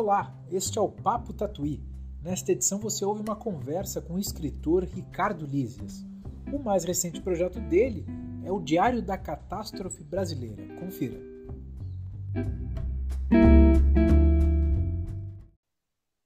Olá, este é o Papo Tatuí. Nesta edição você ouve uma conversa com o escritor Ricardo Lízias. O mais recente projeto dele é o Diário da Catástrofe Brasileira. Confira.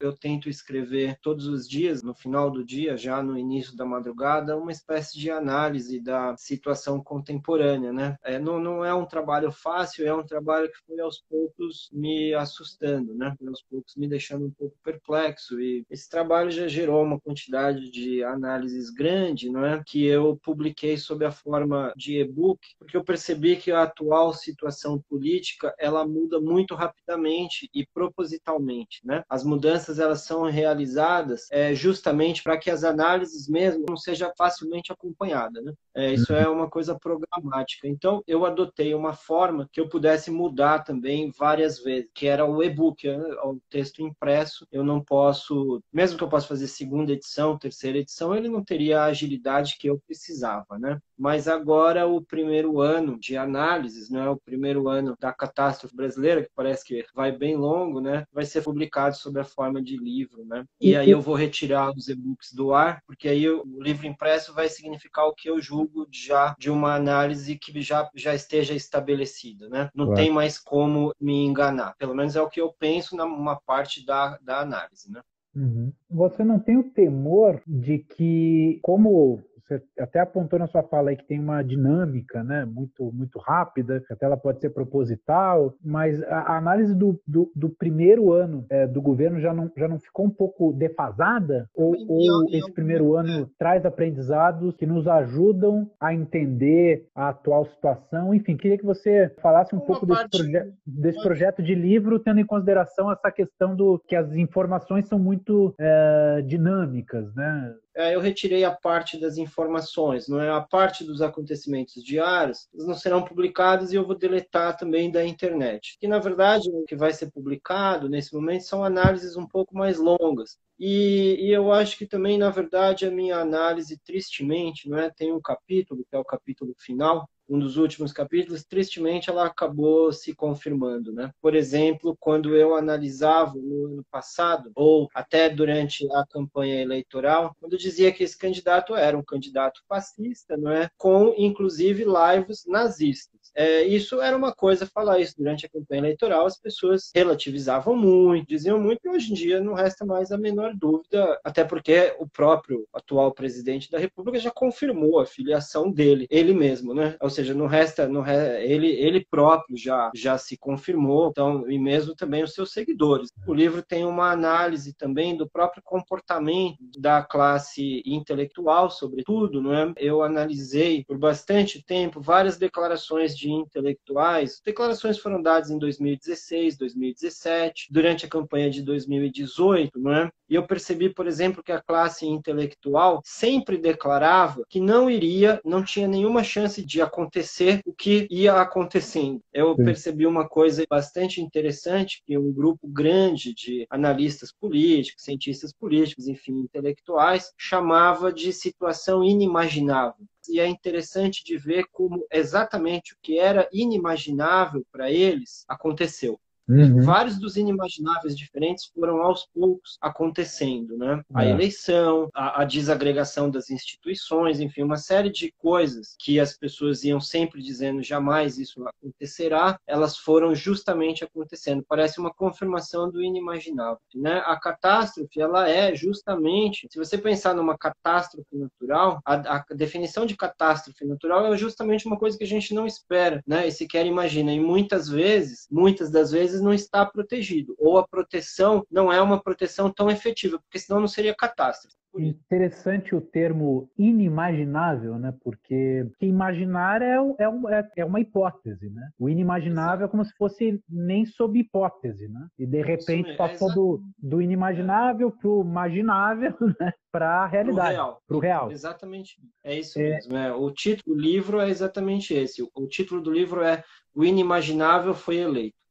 Eu tento escrever todos os dias, no final do dia, já no início da madrugada, uma espécie de análise da situação contemporânea, né? É, não, não é um trabalho fácil, é um trabalho que foi aos poucos me assustando, né? Foi aos poucos me deixando um pouco perplexo e esse trabalho já gerou uma quantidade de análises grande, não é? Que eu publiquei sob a forma de e-book, porque eu percebi que a atual situação política ela muda muito rapidamente e propositalmente, né? As mudanças elas são realizadas é, justamente para que as análises mesmo não sejam facilmente acompanhadas. Né? É, isso é uma coisa programática. Então, eu adotei uma forma que eu pudesse mudar também várias vezes, que era o e-book, né? o texto impresso. Eu não posso, mesmo que eu possa fazer segunda edição, terceira edição, ele não teria a agilidade que eu precisava, né? Mas agora o primeiro ano de análises, né, o primeiro ano da catástrofe brasileira, que parece que vai bem longo, né, vai ser publicado sob a forma de livro, né? E aí eu vou retirar os e-books do ar, porque aí o livro impresso vai significar o que eu julgo já de uma análise que já, já esteja estabelecida, né? Não claro. tem mais como me enganar. Pelo menos é o que eu penso numa parte da, da análise, né? Uhum. Você não tem o temor de que, como você até apontou na sua fala aí que tem uma dinâmica né, muito, muito rápida, até ela pode ser proposital, mas a, análise do, do, do primeiro ano é, do governo já não, já não ficou um pouco defasada? Ou, ou esse primeiro ano traz aprendizados que nos ajudam a entender a atual situação? Enfim, queria que você falasse um Uma pouco desse, proje desse projeto de livro, tendo em consideração essa questão do que as informações são muito é, dinâmicas, né? É, eu retirei a parte das informações, não é a parte dos acontecimentos diários, eles não serão publicados e eu vou deletar também da internet. Que na verdade o que vai ser publicado nesse momento são análises um pouco mais longas. E, e, eu acho que também, na verdade, a minha análise, tristemente, não é? tem um capítulo, que é o capítulo final, um dos últimos capítulos, tristemente ela acabou se confirmando, né? Por exemplo, quando eu analisava no ano passado ou até durante a campanha eleitoral, quando dizia que esse candidato era um candidato fascista, não é? Com inclusive lives nazistas. É, isso era uma coisa falar isso durante a campanha eleitoral, as pessoas relativizavam muito, diziam muito, e hoje em dia não resta mais a menor dúvida, até porque o próprio atual presidente da República já confirmou a filiação dele, ele mesmo, né? Ou seja, não resta, não resta ele, ele próprio já, já se confirmou, então, e mesmo também os seus seguidores. O livro tem uma análise também do próprio comportamento da classe intelectual, sobretudo, não é? Eu analisei por bastante tempo várias declarações de de intelectuais. Declarações foram dadas em 2016, 2017, durante a campanha de 2018, não é? E eu percebi, por exemplo, que a classe intelectual sempre declarava que não iria, não tinha nenhuma chance de acontecer o que ia acontecendo. Eu Sim. percebi uma coisa bastante interessante, que um grupo grande de analistas políticos, cientistas políticos, enfim, intelectuais, chamava de situação inimaginável e é interessante de ver como exatamente o que era inimaginável para eles aconteceu. Uhum. Vários dos inimagináveis diferentes foram aos poucos acontecendo, né? A é. eleição, a, a, desagregação das instituições, enfim, uma série de coisas que as pessoas iam sempre dizendo jamais isso acontecerá, elas foram justamente acontecendo. Parece uma confirmação do inimaginável, né? A catástrofe, ela é justamente, se você pensar numa catástrofe natural, a, a definição de catástrofe natural é justamente uma coisa que a gente não espera, né? E sequer imagina. E muitas vezes, muitas das vezes vezes não está protegido, ou a proteção não é uma proteção tão efetiva, porque senão não seria catástrofe. Interessante o termo inimaginável, né? Porque imaginar é, é, é, é uma hipótese, né? O inimaginável é como se fosse nem sob hipótese, né? E de repente passou do, do inimaginável para o imaginável, né? Para a realidade, para o real. Exatamente, é isso é... mesmo. É. O título do livro é exatamente esse. O título do livro é O Inimaginável Foi Eleito.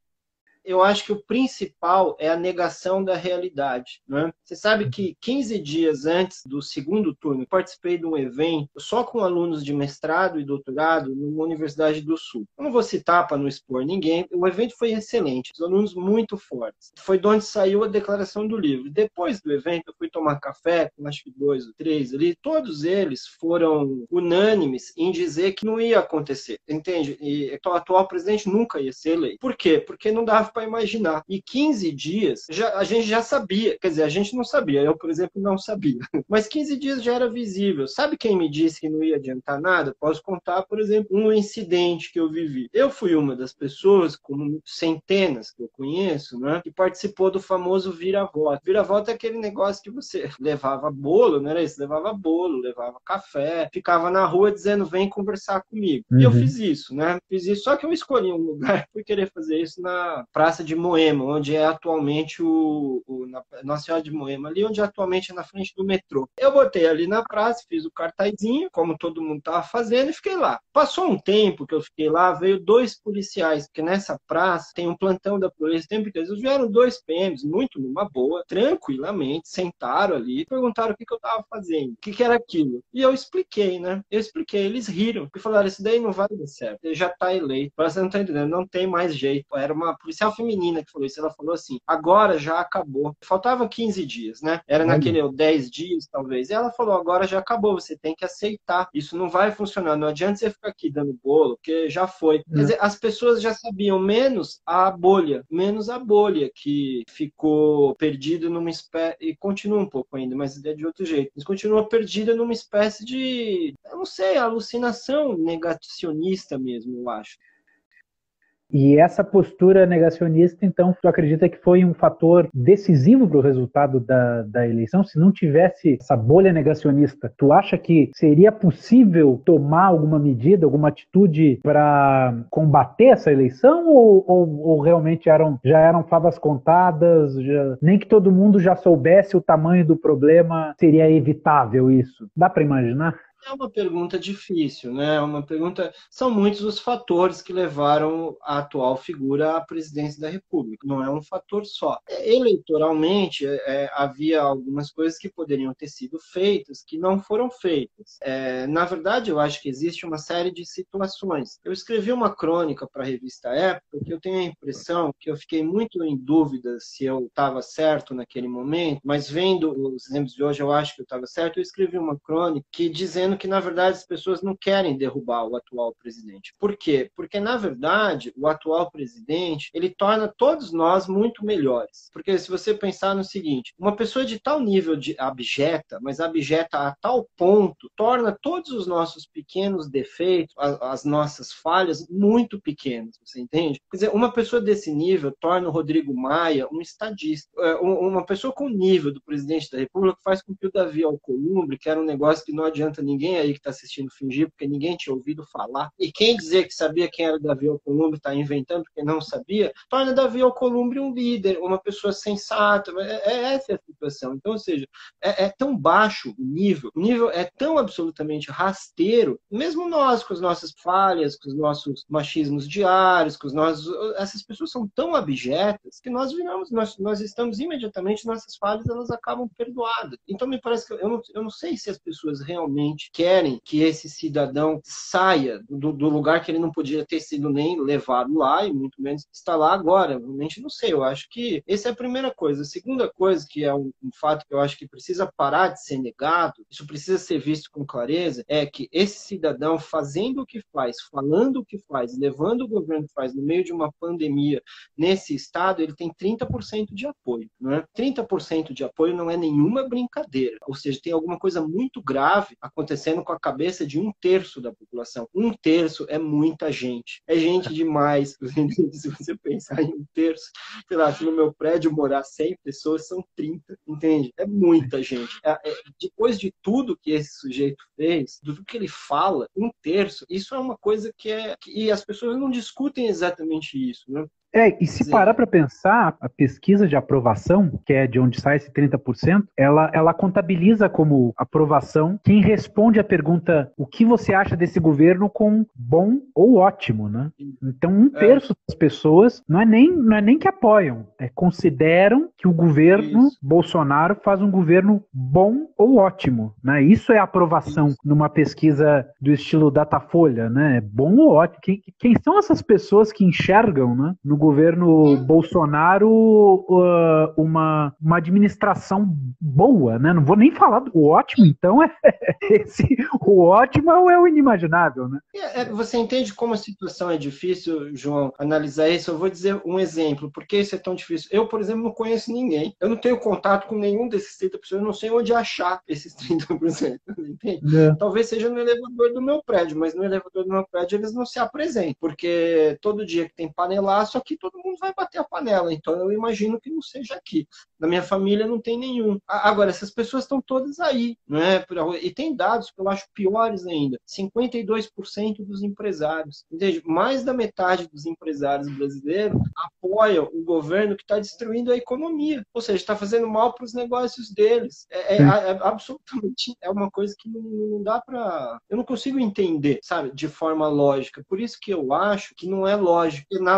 Eu acho que o principal é a negação da realidade. Né? Você sabe que 15 dias antes do segundo turno, participei de um evento só com alunos de mestrado e doutorado numa Universidade do Sul. Eu não vou citar para não expor ninguém, o evento foi excelente, os alunos muito fortes. Foi de onde saiu a declaração do livro. Depois do evento, eu fui tomar café com acho que dois ou três ali, todos eles foram unânimes em dizer que não ia acontecer, entende? E o atual presidente nunca ia ser eleito. Por quê? Porque não dava para imaginar. E 15 dias, já, a gente já sabia, quer dizer, a gente não sabia, eu, por exemplo, não sabia. Mas 15 dias já era visível. Sabe quem me disse que não ia adiantar nada? Posso contar, por exemplo, um incidente que eu vivi. Eu fui uma das pessoas, como centenas que eu conheço, né, que participou do famoso vira-voto. Vira-voto é aquele negócio que você levava bolo, não era isso? Levava bolo, levava café, ficava na rua dizendo vem conversar comigo. Uhum. E eu uhum. fiz isso, né? Fiz isso, só que eu escolhi um lugar, fui querer fazer isso na Praça de Moema, onde é atualmente o, o na Nossa Senhora de Moema, ali onde é atualmente é na frente do metrô. Eu botei ali na praça, fiz o cartazinho, como todo mundo estava fazendo, e fiquei lá. Passou um tempo que eu fiquei lá, veio dois policiais, porque nessa praça tem um plantão da polícia tempo inteiro. Eles vieram dois PMs, muito numa boa, tranquilamente, sentaram ali, perguntaram o que, que eu estava fazendo, o que, que era aquilo. E eu expliquei, né? Eu expliquei, eles riram e falaram: Isso daí não vai dar certo, ele já está eleito. Você não está entendendo, não tem mais jeito. Era uma policial feminina que falou isso. Ela falou assim: agora já acabou. Faltavam 15 dias, né? Era naquele 10 dias, talvez. E ela falou: agora já acabou, você tem que aceitar. Isso não vai funcionar. Não adianta você ficar aqui dando bolo, porque já foi. Quer dizer, as pessoas já sabiam, menos a bolha, menos a bolha que ficou perdida numa espécie. E continua um pouco ainda, mas é de outro jeito. Mas continua perdida numa espécie de. Eu não sei, alucinação negacionista mesmo, eu acho. E essa postura negacionista, então, tu acredita que foi um fator decisivo para o resultado da, da eleição? Se não tivesse essa bolha negacionista, tu acha que seria possível tomar alguma medida, alguma atitude para combater essa eleição? Ou, ou, ou, realmente eram, já eram favas contadas? Já, nem que todo mundo já soubesse o tamanho do problema, seria evitável isso? Dá para imaginar? É uma pergunta difícil, né? É uma pergunta. São muitos os fatores que levaram a atual figura à presidência da República. Não é um fator só. É, eleitoralmente, é, havia algumas coisas que poderiam ter sido feitas que não foram feitas. É, na verdade, eu acho que existe uma série de situações. Eu escrevi uma crônica para a revista Época que eu tenho a impressão que eu fiquei muito em dúvida se eu estava certo naquele momento, mas vendo os exemplos de hoje, eu acho que eu estava certo. Eu escrevi uma crônica que dizendo dizendo que, na verdade, as pessoas não querem derrubar o atual presidente. Por quê? Porque, na verdade, o atual presidente, ele torna todos nós muito melhores. Porque se você pensar no seguinte, uma pessoa de tal nível de abjeta, mas abjeta a tal ponto, torna todos os nossos pequenos defeitos, as nossas falhas, muito pequenas, você entende? Quer dizer, uma pessoa desse nível torna o Rodrigo Maia um estadista. É, uma pessoa com o nível do presidente da República faz com que o Davi Alcolumbre, que era um negócio que não adianta ninguém ninguém aí que está assistindo fingir, porque ninguém tinha ouvido falar. E quem dizer que sabia quem era Davi Alcolumbre está inventando porque não sabia, torna Davi Alcolumbre um líder, uma pessoa sensata. É, é essa a situação. Então, ou seja, é, é tão baixo o nível, o nível é tão absolutamente rasteiro, mesmo nós com as nossas falhas, com os nossos machismos diários, com os nossos. Essas pessoas são tão abjetas que nós viramos, nós, nós estamos imediatamente, nossas falhas elas acabam perdoadas. Então, me parece que eu não, eu não sei se as pessoas realmente querem que esse cidadão saia do, do, lugar que ele não podia ter sido nem levado lá e muito menos está lá agora. Realmente não sei. Eu acho que essa é a primeira coisa. A segunda coisa, que é um, um fato que eu acho que precisa parar de ser negado, isso precisa ser visto com clareza, é que esse cidadão fazendo o que faz, falando o que faz, levando o governo que faz no meio de uma pandemia nesse estado, ele tem 30% de apoio. Né? 30% de apoio não é nenhuma brincadeira. Ou seja, tem alguma coisa muito grave acontecendo acontecendo com a cabeça de um terço da população. Um terço é muita gente. É gente demais. se você pensar em um terço, sei lá, se no meu prédio morar 100 pessoas, são 30, entende? É muita gente. É, é, depois de tudo que esse sujeito fez, do que ele fala, um terço, isso é uma coisa que é. Que, e as pessoas não discutem exatamente isso, né? É, e se Sim. parar para pensar, a pesquisa de aprovação, que é de onde sai esse 30%, ela, ela contabiliza como aprovação quem responde a pergunta o que você acha desse governo com bom ou ótimo, né? Então, um é. terço é. das pessoas não é, nem, não é nem que apoiam, é consideram que o governo Isso. Bolsonaro faz um governo bom ou ótimo, né? Isso é aprovação Isso. numa pesquisa do estilo Datafolha, né? Bom ou ótimo. Quem, quem são essas pessoas que enxergam, né, no governo Bolsonaro uh, uma, uma administração boa, né? Não vou nem falar do ótimo, então é esse, o ótimo é o inimaginável, né? É, é, você entende como a situação é difícil, João, analisar isso? Eu vou dizer um exemplo, por que isso é tão difícil? Eu, por exemplo, não conheço ninguém, eu não tenho contato com nenhum desses 30%, eu não sei onde achar esses 30%, entende? É. Talvez seja no elevador do meu prédio, mas no elevador do meu prédio eles não se apresentam, porque todo dia que tem panelaço, aqui todo mundo vai bater a panela, então eu imagino que não seja aqui. Na minha família não tem nenhum. Agora, essas pessoas estão todas aí, né? E tem dados que eu acho piores ainda. 52% dos empresários, entende? Mais da metade dos empresários brasileiros apoiam o governo que está destruindo a economia, ou seja, está fazendo mal para os negócios deles. É, é, é, absolutamente é uma coisa que não, não dá para, eu não consigo entender, sabe, de forma lógica. Por isso que eu acho que não é lógico. Na,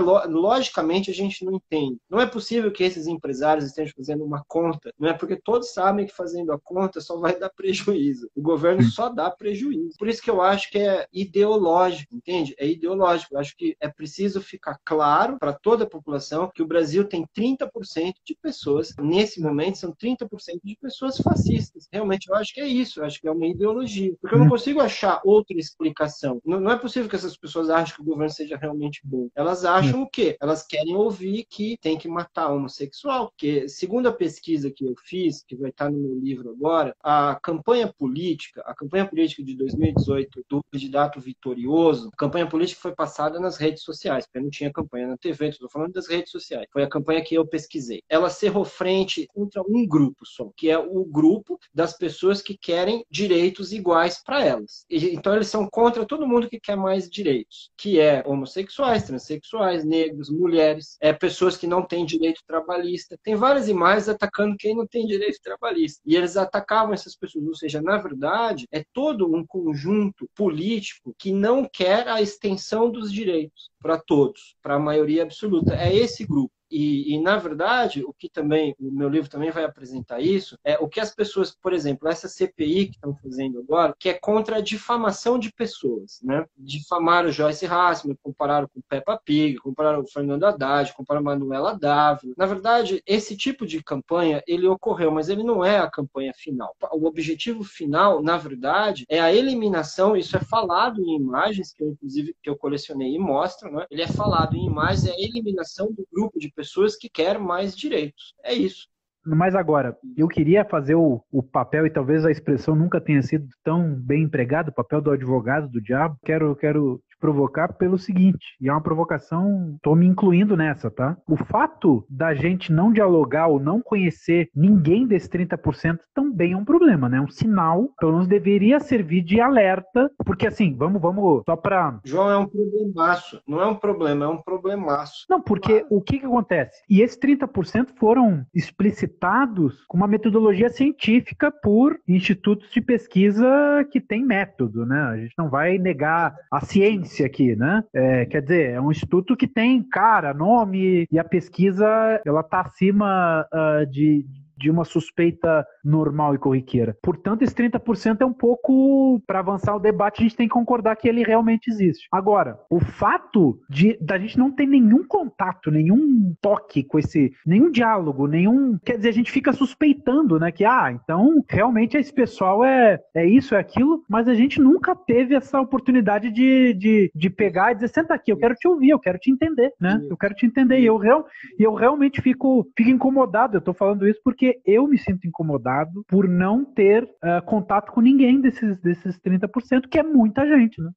logicamente a gente não entende. Não é possível que esses empresários estejam fazendo uma conta, não é porque todos sabem que fazendo a conta só vai dar prejuízo. O governo só dá prejuízo. Por isso que eu acho que é ideológico, entende? É ideológico. Eu acho que é preciso ficar claro para toda a população que o Brasil tem 30% de pessoas, nesse momento, são 30% de pessoas fascistas. Realmente, eu acho que é isso. Eu acho que é uma ideologia. Porque eu não consigo achar outra explicação. Não, não é possível que essas pessoas achem que o governo seja realmente bom. Elas acham o quê? Elas querem ouvir que tem que matar homossexual. Porque, segundo a pesquisa que eu fiz, que vai estar no meu livro agora, a campanha política, a campanha política de 2018 do candidato vitorioso, a campanha política foi passada nas redes sociais, porque não tinha campanha na TV, estou falando das redes sociais. Foi a campanha que eu pesquisei. Ela cerrou frente contra um grupo só, que é o grupo das pessoas que querem direitos iguais para elas. Então eles são contra todo mundo que quer mais direitos, que é homossexuais, transexuais, negros, mulheres, é pessoas que não têm direito trabalhista. Tem várias imagens atacando quem não tem direito trabalhista. E eles atacavam essas pessoas, ou seja, na verdade, é todo um conjunto político que não quer a extensão dos direitos para todos, para a maioria absoluta. É esse grupo. E, e, na verdade, o que também, o meu livro também vai apresentar isso, é o que as pessoas, por exemplo, essa CPI que estão fazendo agora, que é contra a difamação de pessoas, né? Difamaram Joyce Hassman, compararam com Peppa Pig, compararam o Fernando Haddad, compararam Manuela Dávila. Na verdade, esse tipo de campanha, ele ocorreu, mas ele não é a campanha final. O objetivo final, na verdade, é a eliminação, isso é falado em imagens, que eu, inclusive, que eu colecionei e mostro, né? Ele é falado em imagens, é a eliminação do grupo de pessoas pessoas que querem mais direitos. É isso. Mas agora, eu queria fazer o, o, papel, e talvez a expressão nunca tenha sido tão bem empregada, o papel do advogado do diabo. Quero, quero provocar pelo seguinte, e é uma provocação, tô me incluindo nessa, tá? O fato da gente não dialogar ou não conhecer ninguém desse 30% também é um problema, né? Um sinal, pelo menos deveria servir de alerta, porque assim, vamos, vamos, só pra... João, é um problemaço, não é um problema, é um problemaço. Não, porque ah. o que que acontece? E esses 30% foram explicitados com uma metodologia científica por institutos de pesquisa que tem método, né? A gente não vai negar a ciência aqui, né? É, quer dizer, é um instituto que tem cara, nome e a pesquisa ela está acima uh, de de uma suspeita normal e corriqueira. Portanto, esse 30% é um pouco, para avançar o debate, a gente tem que concordar que ele realmente existe. Agora, o fato de da gente não ter nenhum contato, nenhum toque com esse, nenhum diálogo, nenhum, quer dizer, a gente fica suspeitando, né, que ah, então realmente esse pessoal é é isso, é aquilo, mas a gente nunca teve essa oportunidade de, de, de pegar e dizer, senta aqui, eu quero te ouvir, eu quero te entender, né? Eu quero te entender. E eu, real, eu realmente fico, fico incomodado, eu tô falando isso porque eu me sinto incomodado por não ter uh, contato com ninguém desses, desses 30%, que é muita gente, né?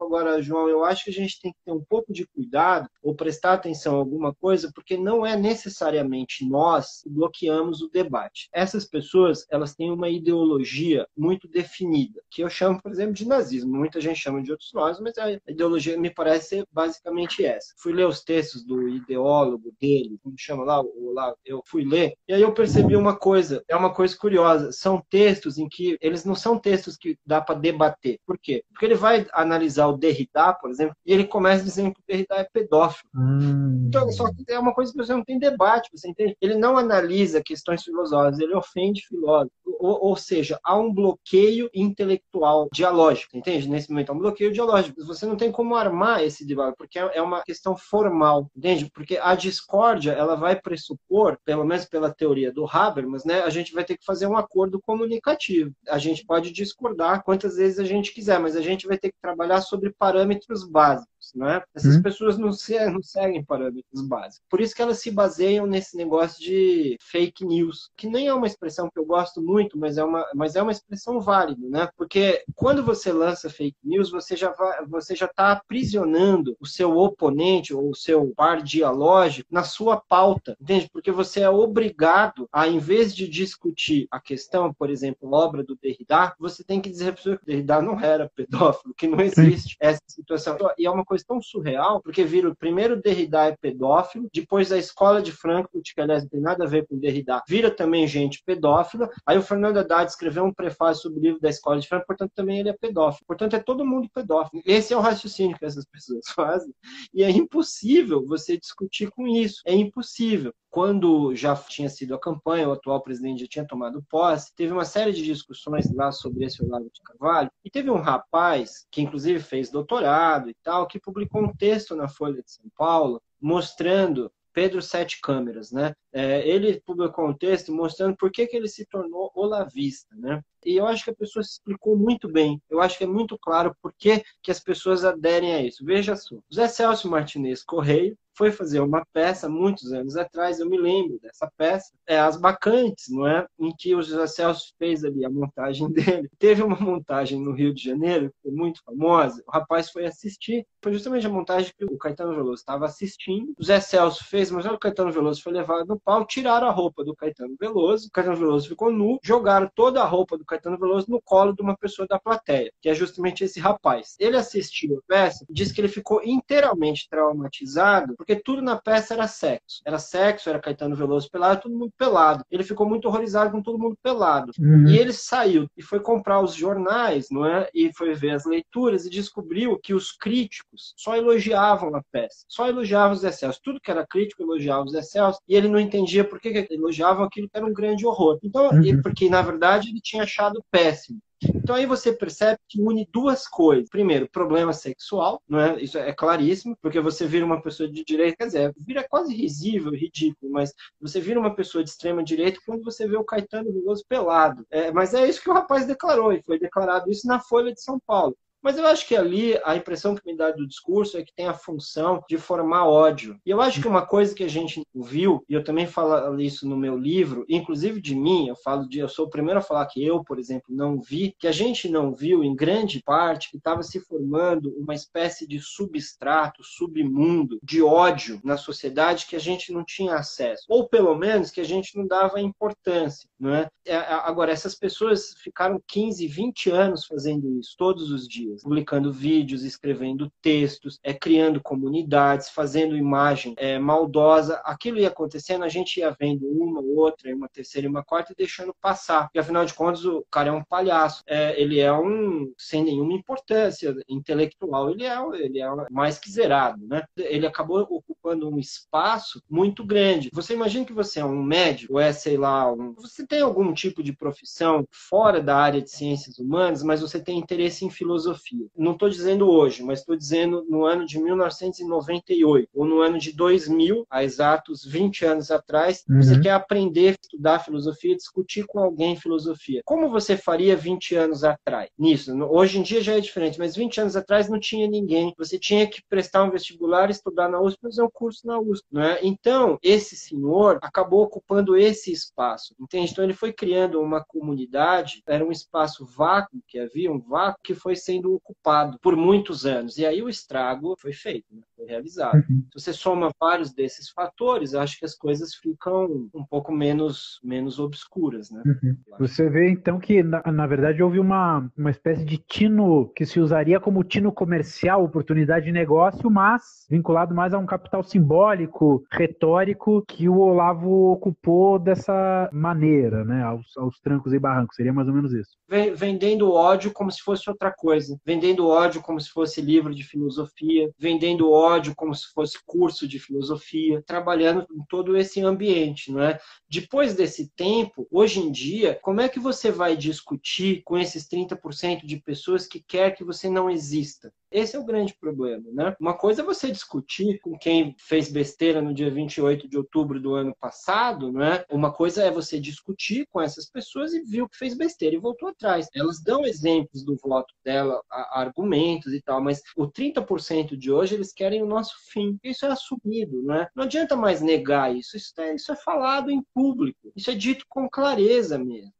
Agora, João, eu acho que a gente tem que ter um pouco de cuidado ou prestar atenção a alguma coisa, porque não é necessariamente nós que bloqueamos o debate. Essas pessoas, elas têm uma ideologia muito definida, que eu chamo, por exemplo, de nazismo. Muita gente chama de outros nomes, mas a ideologia me parece ser basicamente essa. Fui ler os textos do ideólogo dele, como chama lá, lá, eu fui ler, e aí eu percebi uma coisa, é uma coisa curiosa, são textos em que eles não são textos que dá para debater. Por quê? Porque ele vai analisar o Derrida, por exemplo, e ele começa dizendo que o Derrida é pedófilo. Hum. Então, só que é uma coisa que você não tem debate, você entende? Ele não analisa questões filosóficas, ele ofende filósofos. Ou, ou seja, há um bloqueio intelectual dialógico, entende? Nesse momento, há um bloqueio dialógico. Você não tem como armar esse debate, porque é uma questão formal, entende? Porque a discórdia, ela vai pressupor, pelo menos pela teoria do Habermas, né? A gente vai ter que fazer um acordo comunicativo. A gente pode discordar quantas vezes a gente quiser, mas a gente vai ter que trabalhar sobre parâmetros básicos. Né? Essas hum. pessoas não, se, não seguem parâmetros básicos. Por isso que elas se baseiam nesse negócio de fake news, que nem é uma expressão que eu gosto muito, mas é uma, mas é uma expressão válida, né? Porque quando você lança fake news, você já vai, você já está aprisionando o seu oponente ou o seu par dialógico na sua pauta, entende? Porque você é obrigado a, em vez de discutir a questão, por exemplo, obra do Derrida, você tem que dizer que o Derrida não era pedófilo, que não existe essa situação. E é uma coisa tão surreal, porque vira primeiro Derrida é pedófilo, depois a escola de Frankfurt, que aliás não tem nada a ver com Derrida, vira também gente pedófila. Aí o Fernando Haddad escreveu um prefácio sobre o livro da escola de Frankfurt, portanto também ele é pedófilo. Portanto é todo mundo pedófilo. Esse é o raciocínio que essas pessoas fazem. E é impossível você discutir com isso. É impossível quando já tinha sido a campanha, o atual presidente já tinha tomado posse, teve uma série de discussões lá sobre esse Olavo de Carvalho, e teve um rapaz, que inclusive fez doutorado e tal, que publicou um texto na Folha de São Paulo, mostrando Pedro Sete Câmeras, né? É, ele publicou um texto mostrando por que, que ele se tornou olavista, né? E eu acho que a pessoa se explicou muito bem. Eu acho que é muito claro por que, que as pessoas aderem a isso. Veja só. José Celso Martinez Correio foi fazer uma peça muitos anos atrás, eu me lembro dessa peça, é As Bacantes, não é? Em que o José Celso fez ali a montagem dele. Teve uma montagem no Rio de Janeiro, que foi muito famosa, o rapaz foi assistir, foi justamente a montagem que o Caetano Veloso estava assistindo, o José Celso fez, mas o Caetano Veloso foi levado no pau, tiraram a roupa do Caetano Veloso, o Caetano Veloso ficou nu, jogaram toda a roupa do Caetano Veloso no colo de uma pessoa da plateia, que é justamente esse rapaz. Ele assistiu a peça, disse que ele ficou inteiramente traumatizado, porque tudo na peça era sexo. Era sexo, era Caetano Veloso pelado, todo mundo pelado. Ele ficou muito horrorizado com todo mundo pelado. Uhum. E ele saiu e foi comprar os jornais, não é? E foi ver as leituras e descobriu que os críticos só elogiavam a peça, só elogiavam os excessos. Tudo que era crítico elogiava os excessos e ele não entendia por que, que elogiavam aquilo que era um grande horror. Então, uhum. porque na verdade ele tinha achado péssimo. Então aí você percebe que une duas coisas. Primeiro, problema sexual, não é? Isso é claríssimo, porque você vira uma pessoa de direita, quer dizer, vira quase risível, ridículo, mas você vira uma pessoa de extrema direita quando você vê o Caetano Veloso pelado. É, mas é isso que o rapaz declarou, e foi declarado isso na Folha de São Paulo. Mas eu acho que ali a impressão que me dá do discurso é que tem a função de formar ódio. E eu acho que uma coisa que a gente viu, e eu também falo isso no meu livro, inclusive de mim, eu falo de, eu sou o primeiro a falar que eu, por exemplo, não vi, que a gente não viu em grande parte que estava se formando uma espécie de substrato, submundo de ódio na sociedade que a gente não tinha acesso, ou pelo menos que a gente não dava importância, não é? é agora essas pessoas ficaram 15, 20 anos fazendo isso todos os dias publicando vídeos, escrevendo textos, é, criando comunidades, fazendo imagem é, maldosa. Aquilo ia acontecendo, a gente ia vendo uma, outra, uma terceira uma quarta e deixando passar. E afinal de contas, o cara é um palhaço. É, ele é um sem nenhuma importância intelectual. Ele é, ele é mais que zerado, né? Ele acabou ocupando um espaço muito grande. Você imagina que você é um médico, ou é, sei lá, um... você tem algum tipo de profissão fora da área de ciências humanas, mas você tem interesse em filosofia. Não estou dizendo hoje, mas estou dizendo no ano de 1998 ou no ano de 2000, há exatos 20 anos atrás, uhum. você quer aprender estudar filosofia, discutir com alguém filosofia. Como você faria 20 anos atrás nisso? Hoje em dia já é diferente, mas 20 anos atrás não tinha ninguém. Você tinha que prestar um vestibular, estudar na USP, fazer um curso na USP. Né? Então, esse senhor acabou ocupando esse espaço, entende? Então, ele foi criando uma comunidade, era um espaço vácuo que havia, um vácuo que foi sendo ocupado por muitos anos. E aí o estrago foi feito, né? Foi realizado. Uhum. Se você soma vários desses fatores, acho que as coisas ficam um pouco menos, menos obscuras. Né? Uhum. Você vê, então, que, na, na verdade, houve uma, uma espécie de tino que se usaria como tino comercial, oportunidade de negócio, mas vinculado mais a um capital simbólico, retórico, que o Olavo ocupou dessa maneira, né? aos, aos trancos e barrancos. Seria mais ou menos isso. Vendendo ódio como se fosse outra coisa. Vendendo ódio como se fosse livro de filosofia. Vendendo ódio como se fosse curso de filosofia. Trabalhando em todo esse ambiente, não é? Depois desse tempo, hoje em dia, como é que você vai discutir com esses 30% de pessoas que quer que você não exista? Esse é o grande problema, né? Uma coisa é você discutir com quem fez besteira no dia 28 de outubro do ano passado, não é? Uma coisa é você discutir com essas pessoas e viu que fez besteira e voltou atrás. Elas dão exemplos do voto dela, argumentos e tal, mas o 30% de hoje eles querem o nosso fim. Isso é assumido, não é? Não adianta mais negar isso. Isso é, isso é falado em público. Isso é dito com clareza mesmo.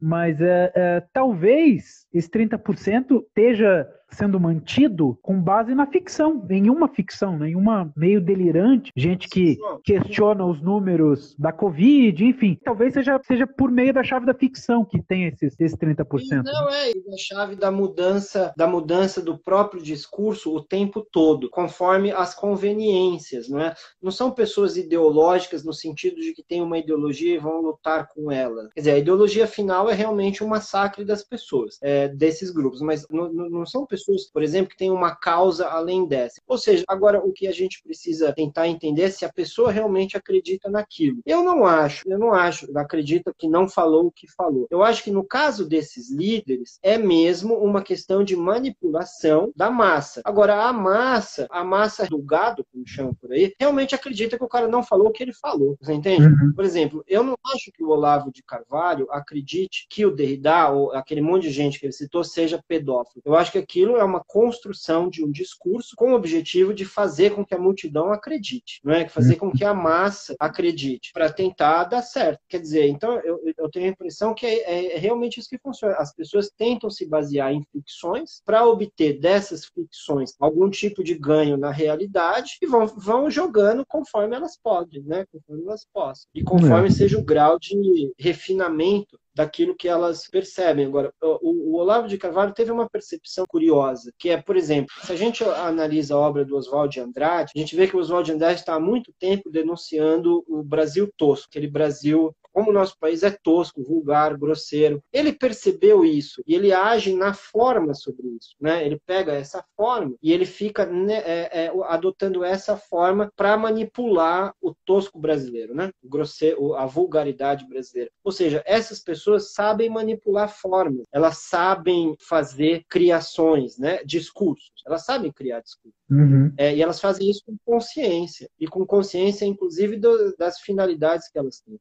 Mas é, é, talvez esse 30% esteja sendo mantido com base na ficção, nenhuma ficção, nenhuma meio delirante, gente que questiona os números da Covid, enfim, talvez seja, seja por meio da chave da ficção que tem esses, esses 30%. Não, é, a chave da mudança, da mudança do próprio discurso o tempo todo, conforme as conveniências, não é? Não são pessoas ideológicas no sentido de que tem uma ideologia e vão lutar com ela. Quer dizer, a ideologia final é realmente um massacre das pessoas, é, desses grupos, mas não, não são pessoas pessoas, por exemplo, que têm uma causa além dessa. Ou seja, agora o que a gente precisa tentar entender é se a pessoa realmente acredita naquilo. Eu não acho, eu não acho, acredita que não falou o que falou. Eu acho que no caso desses líderes é mesmo uma questão de manipulação da massa. Agora a massa, a massa do gado, como chamam por aí, realmente acredita que o cara não falou o que ele falou. Você entende? Uhum. Por exemplo, eu não acho que o Olavo de Carvalho acredite que o Derrida ou aquele monte de gente que ele citou seja pedófilo. Eu acho que aquilo aquilo é uma construção de um discurso com o objetivo de fazer com que a multidão acredite, não é? Fazer com que a massa acredite, para tentar dar certo. Quer dizer, então eu, eu tenho a impressão que é, é, é, realmente isso que funciona. As pessoas tentam se basear em ficções para obter dessas ficções algum tipo de ganho na realidade e vão, vão jogando conforme elas podem, né? Conforme elas possam. E conforme é. seja o grau de refinamento daquilo que elas percebem. Agora, o, o, Olavo de Carvalho teve uma percepção curiosa, que é, por exemplo, se a gente analisa a obra do Oswald de Andrade, a gente vê que o Oswald de Andrade está há muito tempo denunciando o Brasil tosco, aquele Brasil como o nosso país é tosco, vulgar, grosseiro. Ele percebeu isso e ele age na forma sobre isso. Né? Ele pega essa forma e ele fica né, é, é, adotando essa forma para manipular o tosco brasileiro, né? o grosseiro, a vulgaridade brasileira. Ou seja, essas pessoas sabem manipular formas, elas sabem fazer criações, né? discursos, elas sabem criar discursos. Uhum. É, e elas fazem isso com consciência, e com consciência, inclusive, do, das finalidades que elas têm.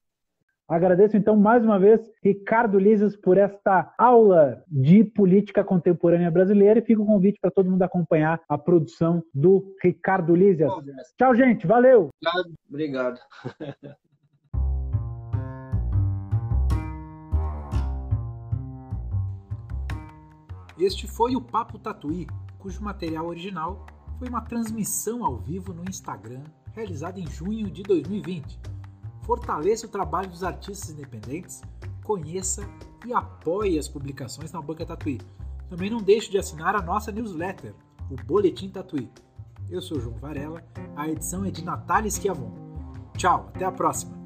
Agradeço então mais uma vez Ricardo Lises por esta aula de política contemporânea brasileira e fica o convite para todo mundo acompanhar a produção do Ricardo Lises. Tchau, gente. Valeu. Obrigado. Este foi o Papo Tatuí, cujo material original foi uma transmissão ao vivo no Instagram realizada em junho de 2020 fortaleça o trabalho dos artistas independentes, conheça e apoie as publicações na Banca Tatuí. Também não deixe de assinar a nossa newsletter, o Boletim Tatuí. Eu sou João Varela, a edição é de Natália Schiavon. Tchau, até a próxima!